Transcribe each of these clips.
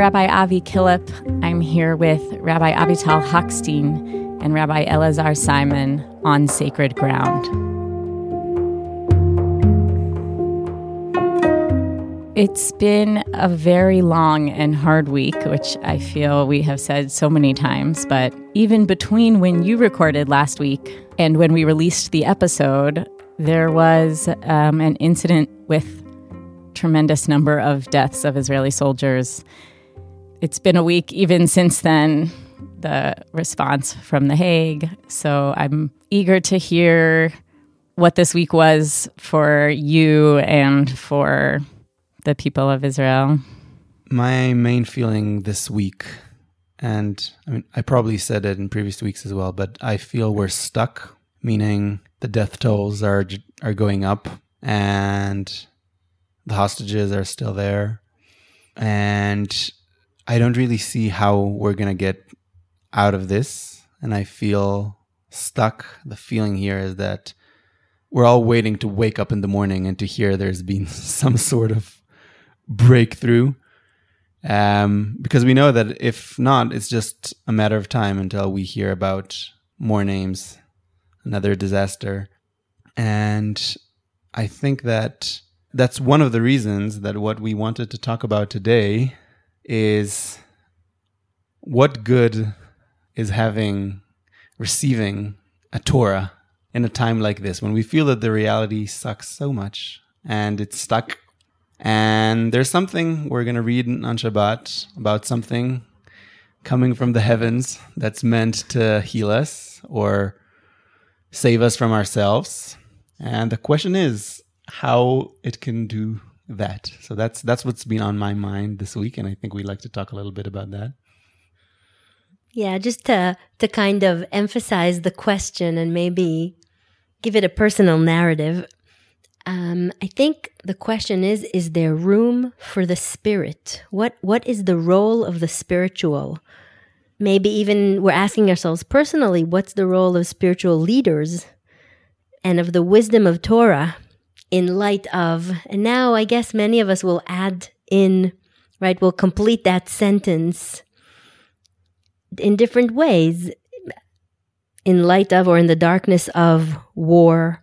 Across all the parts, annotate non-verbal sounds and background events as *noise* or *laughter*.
Rabbi Avi Killip. I'm here with Rabbi Avital Hochstein and Rabbi Elazar Simon on sacred ground. It's been a very long and hard week, which I feel we have said so many times. But even between when you recorded last week and when we released the episode, there was um, an incident with tremendous number of deaths of Israeli soldiers. It's been a week even since then, the response from The Hague. So I'm eager to hear what this week was for you and for the people of Israel. My main feeling this week, and I mean, I probably said it in previous weeks as well, but I feel we're stuck, meaning the death tolls are are going up, and the hostages are still there. And I don't really see how we're going to get out of this. And I feel stuck. The feeling here is that we're all waiting to wake up in the morning and to hear there's been *laughs* some sort of breakthrough. Um, because we know that if not, it's just a matter of time until we hear about more names, another disaster. And I think that that's one of the reasons that what we wanted to talk about today is what good is having receiving a Torah in a time like this when we feel that the reality sucks so much and it's stuck. And there's something we're going to read on Shabbat about something coming from the heavens that's meant to heal us or save us from ourselves. And the question is, how it can do that. So that's that's what's been on my mind this week, and I think we'd like to talk a little bit about that. Yeah, just to to kind of emphasize the question and maybe give it a personal narrative. Um, I think the question is: Is there room for the spirit? What what is the role of the spiritual? Maybe even we're asking ourselves personally: What's the role of spiritual leaders and of the wisdom of Torah in light of, and now I guess many of us will add in, right, We'll complete that sentence in different ways in light of or in the darkness of war,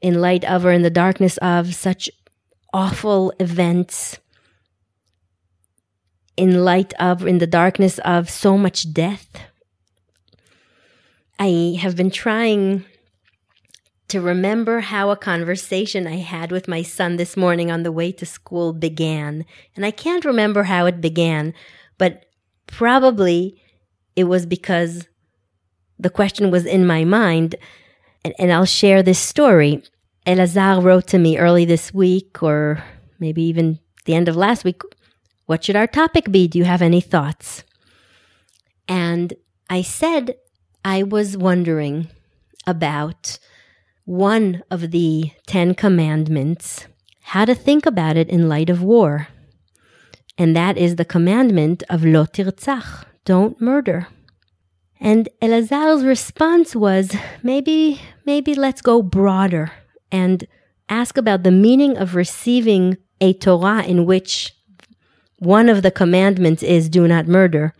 in light of or in the darkness of such awful events, in light of, in the darkness of so much death. I have been trying to remember how a conversation I had with my son this morning on the way to school began. And I can't remember how it began, but probably it was because the question was in my mind. And, and I'll share this story. Elazar wrote to me early this week, or maybe even the end of last week, What should our topic be? Do you have any thoughts? And I said, I was wondering about one of the Ten Commandments, how to think about it in light of war. And that is the commandment of lo tirtzach, don't murder. And Elazar's response was, maybe, maybe let's go broader and ask about the meaning of receiving a Torah in which one of the commandments is do not murder.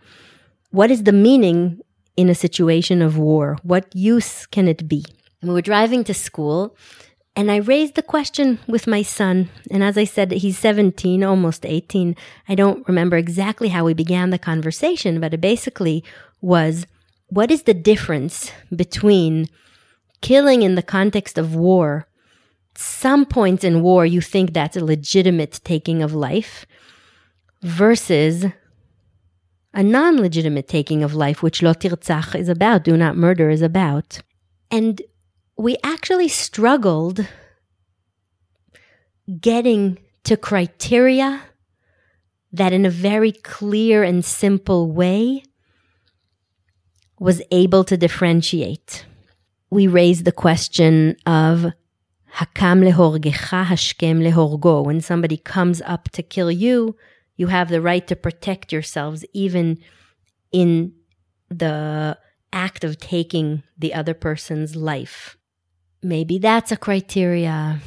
What is the meaning in a situation of war? What use can it be? We were driving to school, and I raised the question with my son. And as I said, he's 17, almost 18. I don't remember exactly how we began the conversation, but it basically was what is the difference between killing in the context of war? Some points in war, you think that's a legitimate taking of life versus a non legitimate taking of life, which Lo Tirtzach is about, do not murder is about. And we actually struggled getting to criteria that in a very clear and simple way was able to differentiate. We raised the question of hakam lehorgecha hashkem lehorgo. When somebody comes up to kill you, you have the right to protect yourselves even in the act of taking the other person's life. Maybe that's a criteria.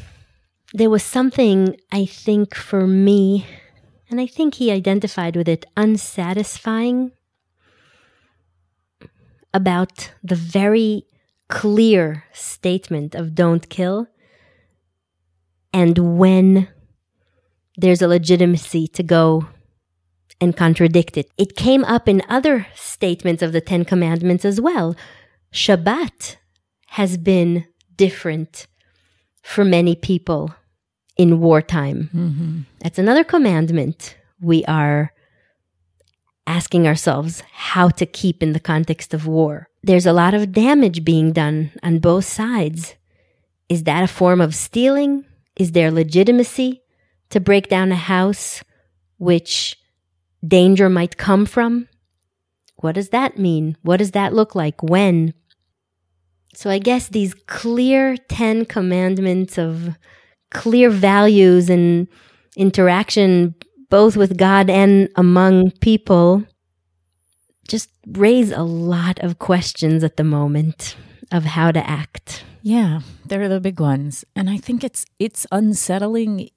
There was something I think for me, and I think he identified with it, unsatisfying about the very clear statement of don't kill and when there's a legitimacy to go and contradict it. It came up in other statements of the Ten Commandments as well. Shabbat has been different for many people in wartime. Mm-hmm. That's another commandment we are asking ourselves how to keep in the context of war. There's a lot of damage being done on both sides. Is that a form of stealing? Is there legitimacy to break down a house which danger might come from? What does that mean? What does that look like? When? So I guess these clear 10 commandments of clear values and interaction, both with God and among people, just raise a lot of questions at the moment of how to act. Yeah, they're the big ones. And I think it's it's unsettling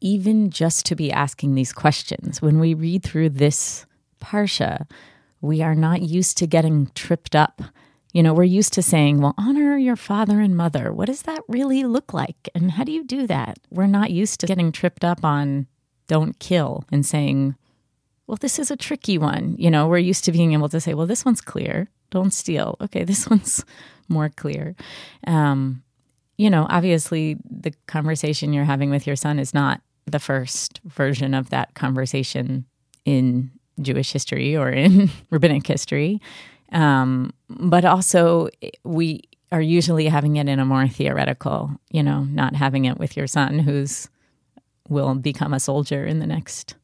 even just to be asking these questions. When we read through this parsha, we are not used to getting tripped up. You know, we're used to saying, well, honor your father and mother. What does that really look like? And how do you do that? We're not used to getting tripped up on don't kill and saying, well, this is a tricky one. You know, we're used to being able to say, well, this one's clear. Don't steal. Okay, *laughs* this one's more clear. Um, you know, obviously, the conversation you're having with your son is not the first version of that conversation in Jewish history or in *laughs* rabbinic history. Um, but also, we are usually having it in a more theoretical, you know, not having it with your son who's will become a soldier in the next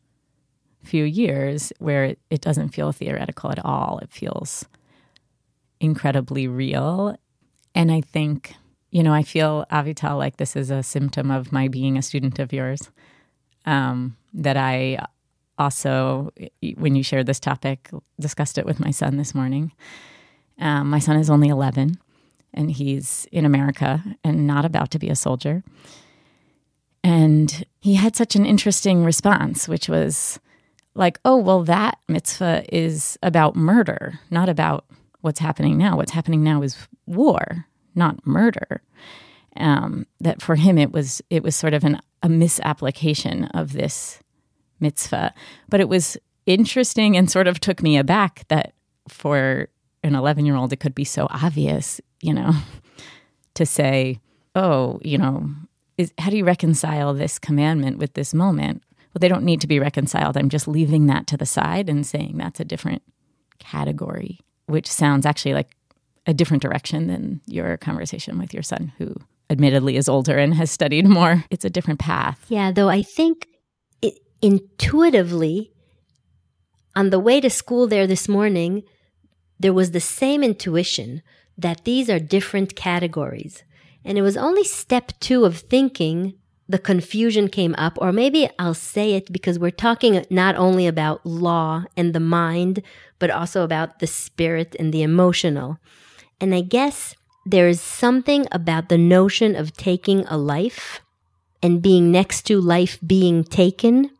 few years, where it, it doesn't feel theoretical at all. It feels incredibly real. And I think, you know, I feel, Avital, like this is a symptom of my being a student of yours. Um, that I also, when you shared this topic, discussed it with my son this morning. Um, my son is only 11 and he's in America and not about to be a soldier. And he had such an interesting response, which was like, oh, well, that mitzvah is about murder, not about what's happening now. What's happening now is war, not murder. Um, that for him it was it was sort of an, a misapplication of this mitzvah, but it was interesting and sort of took me aback that for an 11 year old it could be so obvious, you know, *laughs* to say, oh, you know, is, how do you reconcile this commandment with this moment? Well, they don't need to be reconciled. I'm just leaving that to the side and saying that's a different category, which sounds actually like a different direction than your conversation with your son, who admittedly is older and has studied more. It's a different path. Yeah, though I think intuitively, on the way to school there this morning, there was the same intuition that these are different categories. And it was only step two of thinking the confusion came up, or maybe I'll say it because we're talking not only about law and the mind, but also about the spirit and the emotional. And I guess there is something about the notion of taking a life and being next to life being taken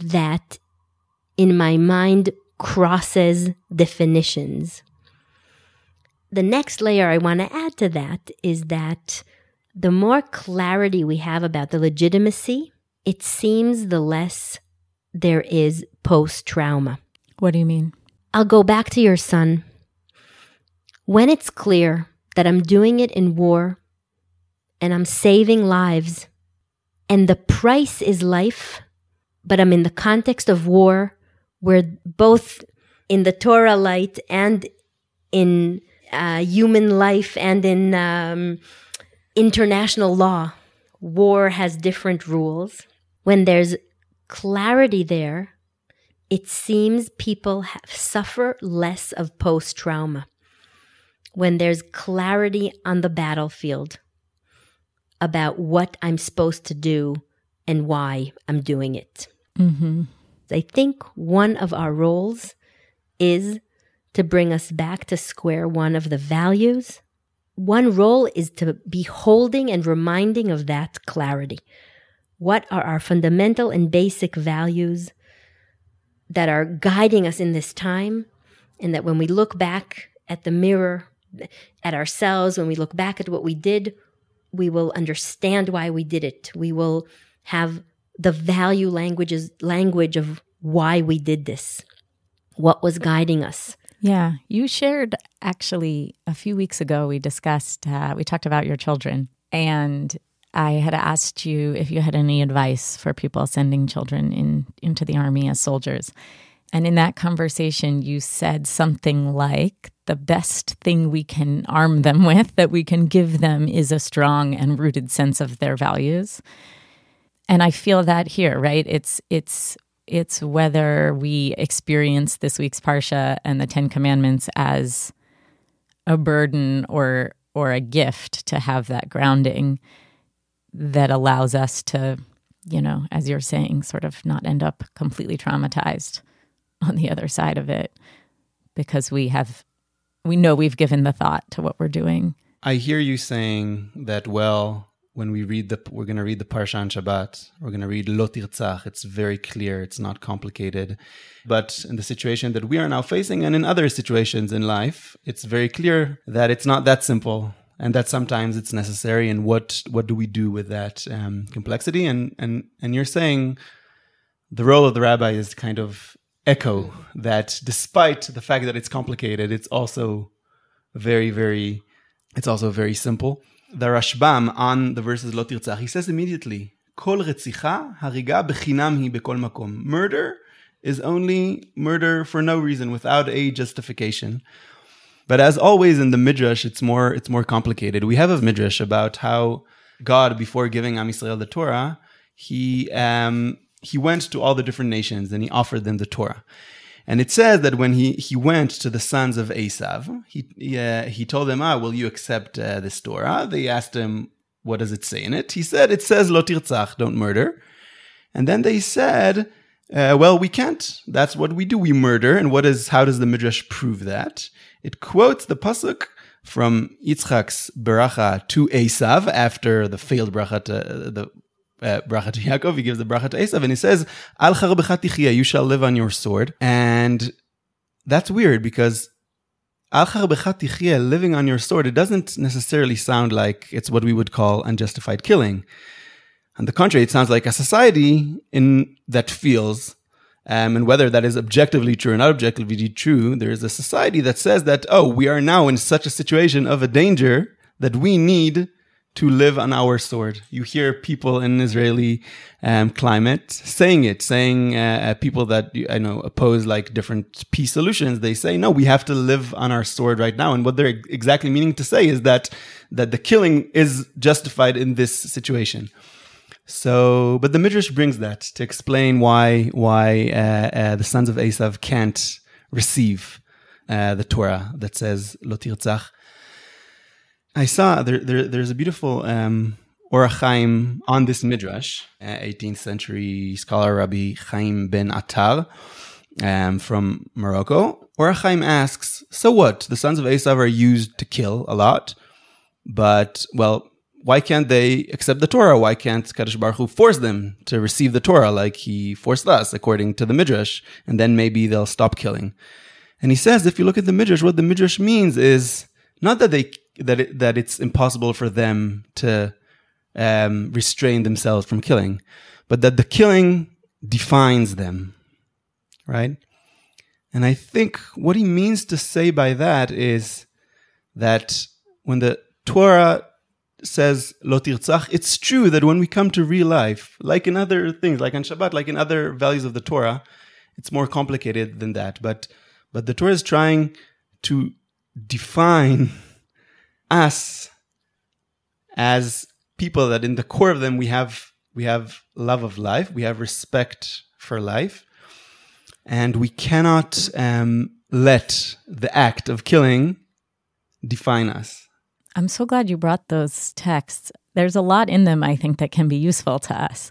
that in my mind crosses definitions. The next layer I want to add to that is that the more clarity we have about the legitimacy, it seems the less there is post trauma. What do you mean? I'll go back to your son. When it's clear that I'm doing it in war and I'm saving lives, and the price is life, but I'm in the context of war where both in the Torah light and in uh, human life and in um, international law, war has different rules. When there's clarity there, it seems people have, suffer less of post trauma. When there's clarity on the battlefield about what I'm supposed to do and why I'm doing it. Mm-hmm. I think one of our roles is to bring us back to square one of the values. One role is to be holding and reminding of that clarity. What are our fundamental and basic values that are guiding us in this time, and that when we look back at the mirror, at ourselves, when we look back at what we did, we will understand why we did it. We will have the value languages language of why we did this, what was guiding us. Yeah, you shared actually a few weeks ago. We discussed, uh, we talked about your children, and I had asked you if you had any advice for people sending children in into the army as soldiers. And in that conversation, you said something like the best thing we can arm them with, that we can give them, is a strong and rooted sense of their values. And I feel that here, right? It's it's it's whether we experience this week's parsha and the Ten Commandments as a burden or or a gift to have that grounding that allows us to, you know, as you're saying, sort of not end up completely traumatized on the other side of it because we have we know we've given the thought to what we're doing. I hear you saying that well when we read the we're going to read the parsha on Shabbat. We're going to read Lo Tirtzach. It's very clear. It's not complicated. But in the situation that we are now facing, and in other situations in life, it's very clear that it's not that simple, and that sometimes it's necessary. And what what do we do with that um, complexity? And and and you're saying the role of the rabbi is kind of echo that, despite the fact that it's complicated, it's also very very it's also very simple the Rashbam on the verses Lo Tirtzach, he says immediately, Kol retzicha hariga bechinam hi bekol makom. Murder is only murder for no reason, without a justification. But as always in the midrash, it's more it's more complicated. We have a midrash about how God, before giving Am Yisrael the Torah, he um, he went to all the different nations and he offered them the Torah. And it says that when he, he went to the sons of Esav, he, he, uh, he told them, ah, will you accept uh, this Torah? They asked him, what does it say in it? He said, it says, lo tirtzach, don't murder. And then they said, uh, well, we can't. That's what we do. We murder. And what is, how does the Midrash prove that? It quotes the Pasuk from Yitzchak's bracha to Esav after the failed bracha to the uh, bracha to Yaakov, he gives the bracha to Esav, and he says, Al tichya, you shall live on your sword. And that's weird because Al tichya, living on your sword, it doesn't necessarily sound like it's what we would call unjustified killing. On the contrary, it sounds like a society in that feels, um, and whether that is objectively true or not objectively true, there is a society that says that, oh, we are now in such a situation of a danger that we need to live on our sword. You hear people in Israeli um, climate saying it, saying uh, uh people that I know oppose like different peace solutions. They say, no, we have to live on our sword right now. And what they're exactly meaning to say is that that the killing is justified in this situation. So, but the Midrash brings that to explain why why uh, uh, the sons of Esav can't receive uh, the Torah that says "Lo tirtzach." I saw there, there there's a beautiful um, Or HaChaim on this midrash, uh, 18th century scholar Rabbi Chaim ben Attar um, from Morocco. Or HaChaim asks, so what? The sons of Esav are used to kill a lot, but well, why can't they accept the Torah? Why can't Kadosh Baruch Hu force them to receive the Torah like he forced us, according to the midrash, and then maybe they'll stop killing? And he says, if you look at the midrash, what the midrash means is not that they that it, that it's impossible for them to um, restrain themselves from killing, but that the killing defines them, right? And I think what he means to say by that is that when the Torah says lo tirtzach, it's true that when we come to real life, like in other things, like on Shabbat, like in other values of the Torah, it's more complicated than that. But but the Torah is trying to define *laughs* us as people that in the core of them we have we have love of life, we have respect for life, and we cannot um, let the act of killing define us. I'm so glad you brought those texts. There's a lot in them I think that can be useful to us.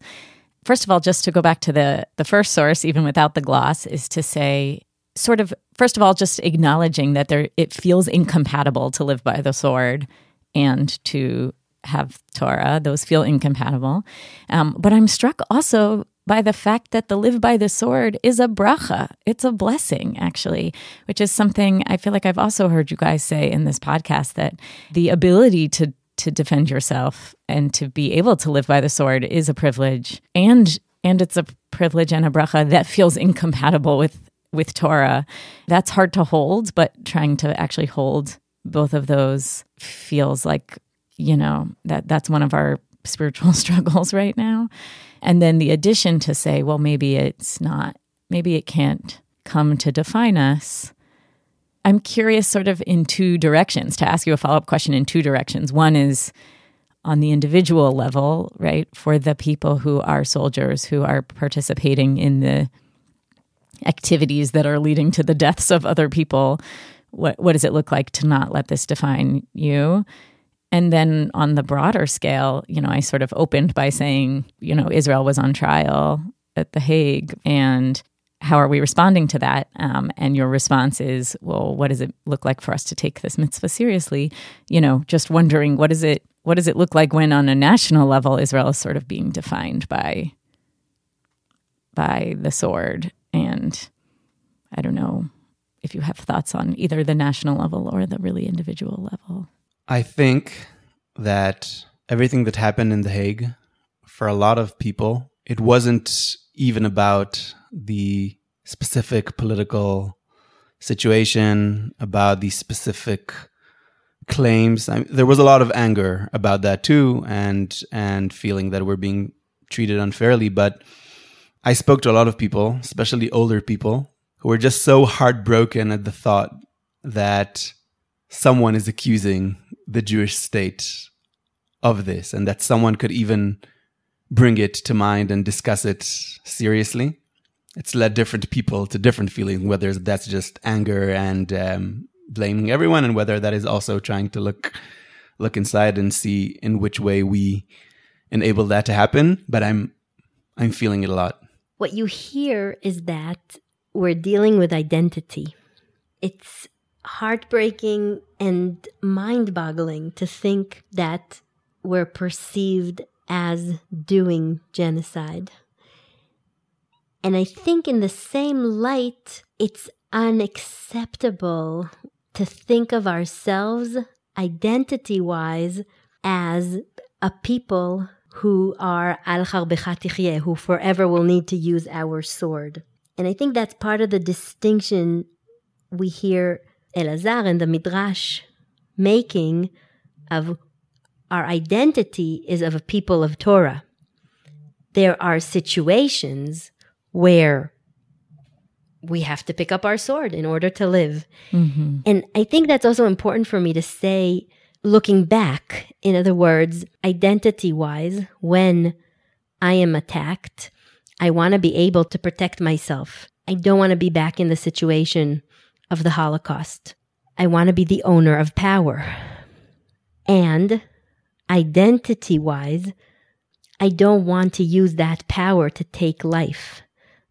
First of all, just to go back to the the first source, even without the gloss, is to say sort of first of all just acknowledging that there it feels incompatible to live by the sword and to have Torah; those feel incompatible. Um, but I'm struck also by the fact that the live by the sword is a bracha. It's a blessing, actually, which is something I feel like I've also heard you guys say in this podcast that the ability to to defend yourself and to be able to live by the sword is a privilege and and it's a privilege and a bracha that feels incompatible with with Torah. That's hard to hold, but trying to actually hold both of those feels like, you know, that that's one of our *laughs* spiritual *laughs* struggles right now. And then the addition to say, well, maybe it's not, maybe it can't come to define us. I'm curious, sort of in two directions, to ask you a follow up question in two directions. One is on the individual level, right? For the people who are soldiers, who are participating in the activities that are leading to the deaths of other people. What, what does it look like to not let this define you? And then on the broader scale, you know, I sort of opened by saying, you know, Israel was on trial at The Hague. And how are we responding to that? Um, and your response is, well, what does it look like for us to take this mitzvah seriously? You know, just wondering what is it what does it look like when on a national level Israel is sort of being defined by by the sword and I don't know if you have thoughts on either the national level or the really individual level. I think that everything that happened in The Hague, for a lot of people, it wasn't even about the specific political situation, about the specific claims. I there was a lot of anger about that too, and and feeling that we're being treated unfairly. But I spoke to a lot of people, especially older people, who were just so heartbroken at the thought that someone is accusing the Jewish state of this and that someone could even bring it to mind and discuss it seriously. It's led different people to different feelings, whether that's just anger and um, blaming everyone, and whether that is also trying to look look inside and see in which way we enable that to happen. But I'm I'm feeling it a lot. What you hear is that we're dealing with identity. It's heartbreaking and mind boggling to think that we're perceived as doing genocide. And I think, in the same light, it's unacceptable to think of ourselves identity wise as a people who are al who forever will need to use our sword. And I think that's part of the distinction we hear Elazar and the Midrash making of our identity is of a people of Torah. There are situations where we have to pick up our sword in order to live. Mm-hmm. And I think that's also important for me to say, looking back, in other words, identity wise, when I am attacked, I want to be able to protect myself. I don't want to be back in the situation of the Holocaust. I want to be the owner of power. And identity wise, I don't want to use that power to take life.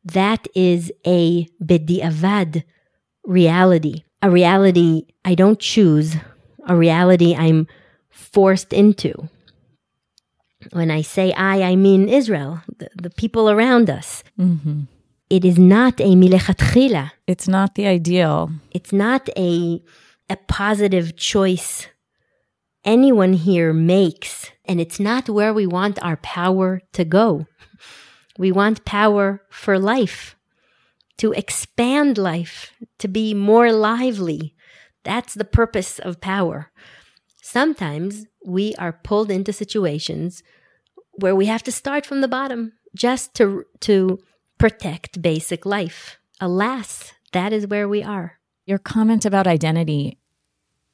That is a bediavad reality, a reality I don't choose, a reality I'm forced into. When I say I, I mean Israel, the, the people around us. Mm-hmm it is not a milechatchila. It's not the ideal. It's not a a positive choice anyone here makes, and it's not where we want our power to go. We want power for life, to expand life, to be more lively. That's the purpose of power. Sometimes we are pulled into situations where we have to start from the bottom just to to protect basic life. Alas, that is where we are. Your comment about identity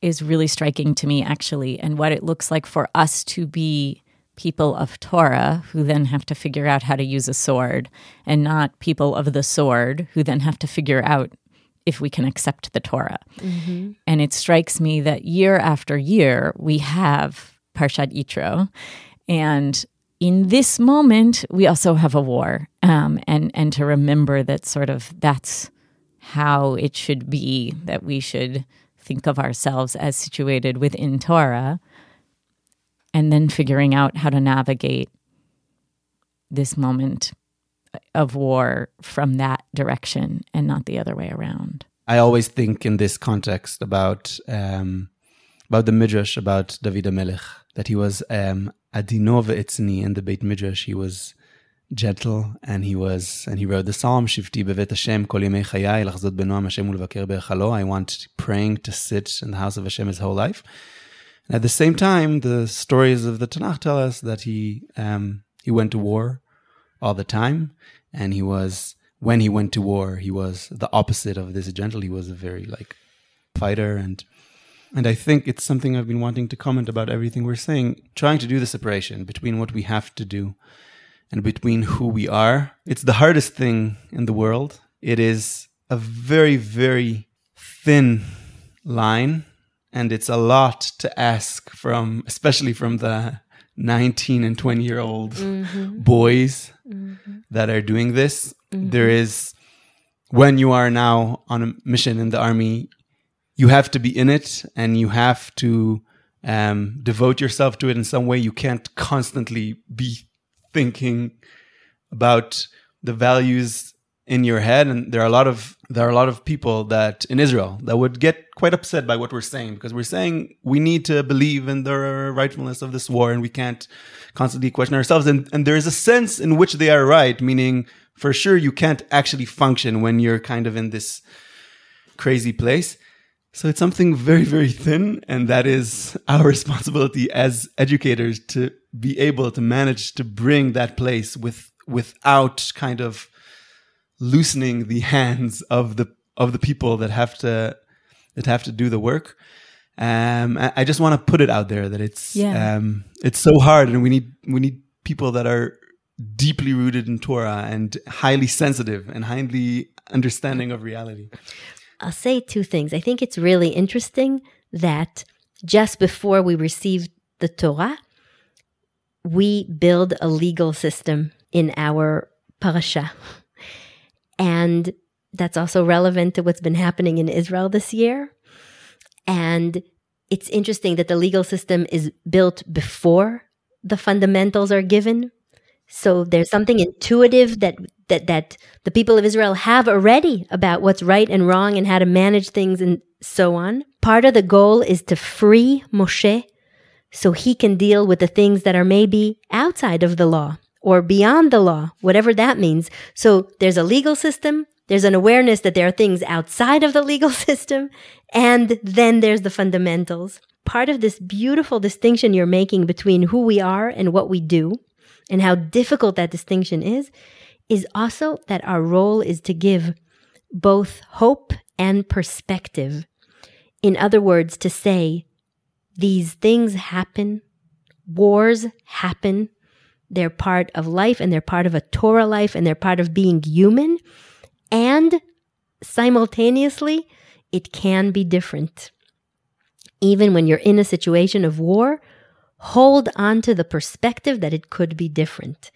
is really striking to me, actually, and what it looks like for us to be people of Torah who then have to figure out how to use a sword, and not people of the sword who then have to figure out if we can accept the Torah. Mm-hmm. And it strikes me that year after year, we have Parshat Yitro, and in this moment, we also have a war, um, and and to remember that sort of that's how it should be. That we should think of ourselves as situated within Torah, and then figuring out how to navigate this moment of war from that direction and not the other way around. I always think in this context about um, about the midrash about David Melech that he was um, adino ve'etzini in the Beit Midrash. He was gentle and he was and he wrote the psalm shivti bevet Hashem kol yemei chayai lachzot benoam Hashem ulvaker be'echalo. I want praying to sit in the house of Hashem his whole life. And at the same time, the stories of the Tanakh tell us that he um, he went to war all the time, and he was when he went to war, he was the opposite of this gentle. He was a very like fighter and and I think it's something I've been wanting to comment about everything we're saying, trying to do the separation between what we have to do and between who we are. It's the hardest thing in the world. It is a very, very thin line, and it's a lot to ask from, especially from the 19 and 20 year old mm-hmm. boys mm-hmm. that are doing this. Mm-hmm. There is, when you are now on a mission in the army, you have to be in it and you have to um, devote yourself to it in some way. You can't constantly be thinking about the values in your head and there are a lot of there are a lot of people that in Israel that would get quite upset by what we're saying because we're saying we need to believe in the rightfulness of this war and we can't constantly question ourselves and and there is a sense in which they are right meaning for sure you can't actually function when you're kind of in this crazy place so it's something very, very thin. And that is our *laughs* responsibility as educators to be able to manage to bring that place with, without kind of loosening the hands of the, of the people that have to, that have to do the work. Um, I just want to put it out there that it's, yeah. um, it's so hard and we need, we need people that are deeply rooted in Torah and highly sensitive and highly understanding of reality. I'll say two things. I think it's really interesting that just before we received the Torah, we build a legal system in our parasha. And that's also relevant to what's been happening in Israel this year. And it's interesting that the legal system is built before the fundamentals are given. So there's something intuitive that that that the people of Israel have already about what's right and wrong and how to manage things and so on. Part of the goal is to free Moshe so he can deal with the things that are maybe outside of the law or beyond the law, whatever that means. So there's a legal system, there's an awareness that there are things outside of the legal *laughs* system, and then there's the fundamentals. Part of this beautiful distinction you're making between who we are and what we do, and how difficult that distinction is, is also that our role is to give both hope and perspective. In other words, to say, these things happen, wars happen, they're part of life and they're part of a Torah life and they're part of being human. And simultaneously, it can be different. Even when you're in a situation of war, hold on to the perspective that it could be different.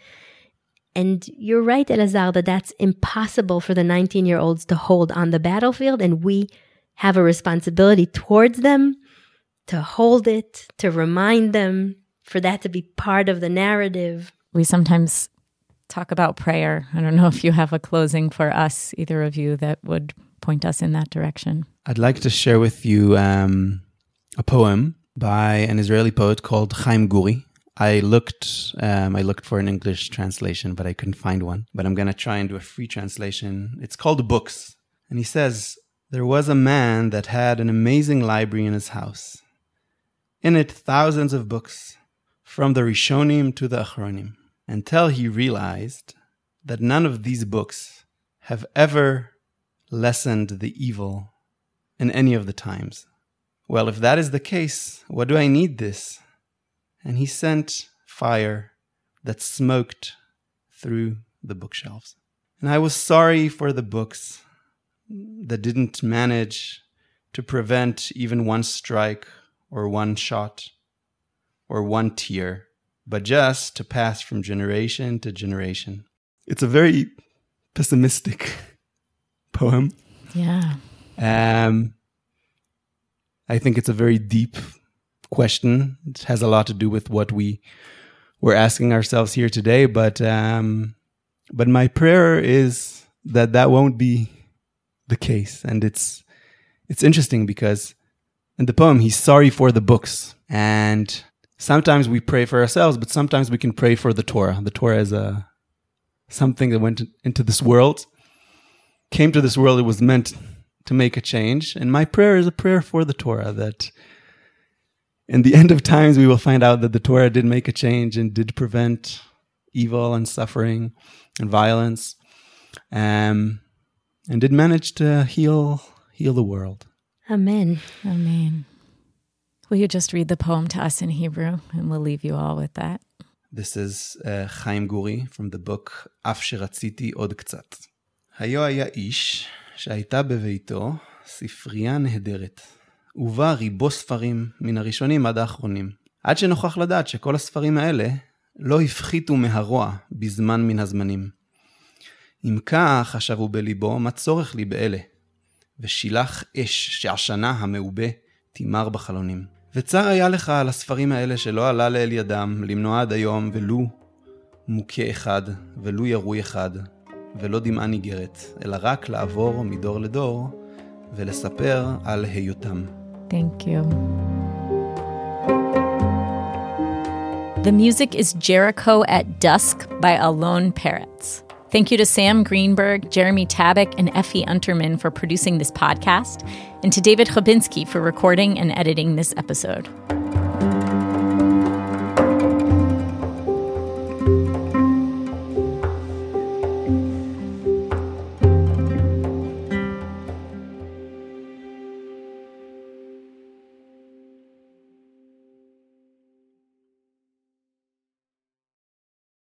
And you're right, Elazar, that that's impossible for the 19 year olds to hold on the battlefield. And we have a responsibility towards them to hold it, to remind them, for that to be part of the narrative. We sometimes talk about prayer. I don't know if you have a closing for us, either of you, that would point us in that direction. I'd like to share with you um, a poem by an Israeli poet called Chaim Guri. I looked, um, I looked for an English translation, but I couldn't find one. But I'm gonna try and do a free translation. It's called Books, and he says there was a man that had an amazing library in his house. In it, thousands of books, from the Rishonim to the Achronim, until he realized that none of these books have ever lessened the evil in any of the times. Well, if that is the case, what do I need this? and he sent fire that smoked through the bookshelves. And I was sorry for the books that didn't manage to prevent even one strike or one shot or one tear, but just to pass from generation to generation. It's a very pessimistic *laughs* poem. Yeah. Um, I think it's a very deep question. It has a lot to do with what we were asking ourselves here today, but um, but my prayer is that that won't be the case. And it's, it's interesting because in the poem, he's sorry for the books. And sometimes we pray for ourselves, but sometimes we can pray for the Torah. The Torah is a, something that went into this world, came to this world. It was meant to make a change. And my prayer is a prayer for the Torah that in the *laughs* end of times, we will find out that the Torah did make a change and did prevent evil and suffering and violence, um, and did manage to heal heal the world. Amen. Amen. Will you just read the poem to us in Hebrew, and we'll leave you all with that. This is uh, Chaim Guri from the book אף שרציתי עוד קצת. היו היה איש שהייתה בביתו ספרייה נהדרת. ובה ריבו ספרים, מן הראשונים עד האחרונים. עד שנוכח לדעת שכל הספרים האלה לא הפחיתו מהרוע בזמן מן הזמנים. אם כך, חשבו בליבו, מה צורך לי באלה? ושילח אש שעשנה המעובה תימר בחלונים. וצר היה לך על הספרים האלה שלא עלה לאל ידם, למנוע עד היום ולו מוכה אחד, ולו ירוי אחד, ולא דמעה ניגרת, אלא רק לעבור מדור לדור ולספר על היותם. Thank you. The music is Jericho at Dusk by Alone Parrots. Thank you to Sam Greenberg, Jeremy Tabak, and Effie Unterman for producing this podcast, and to David Chabinski for recording and editing this episode.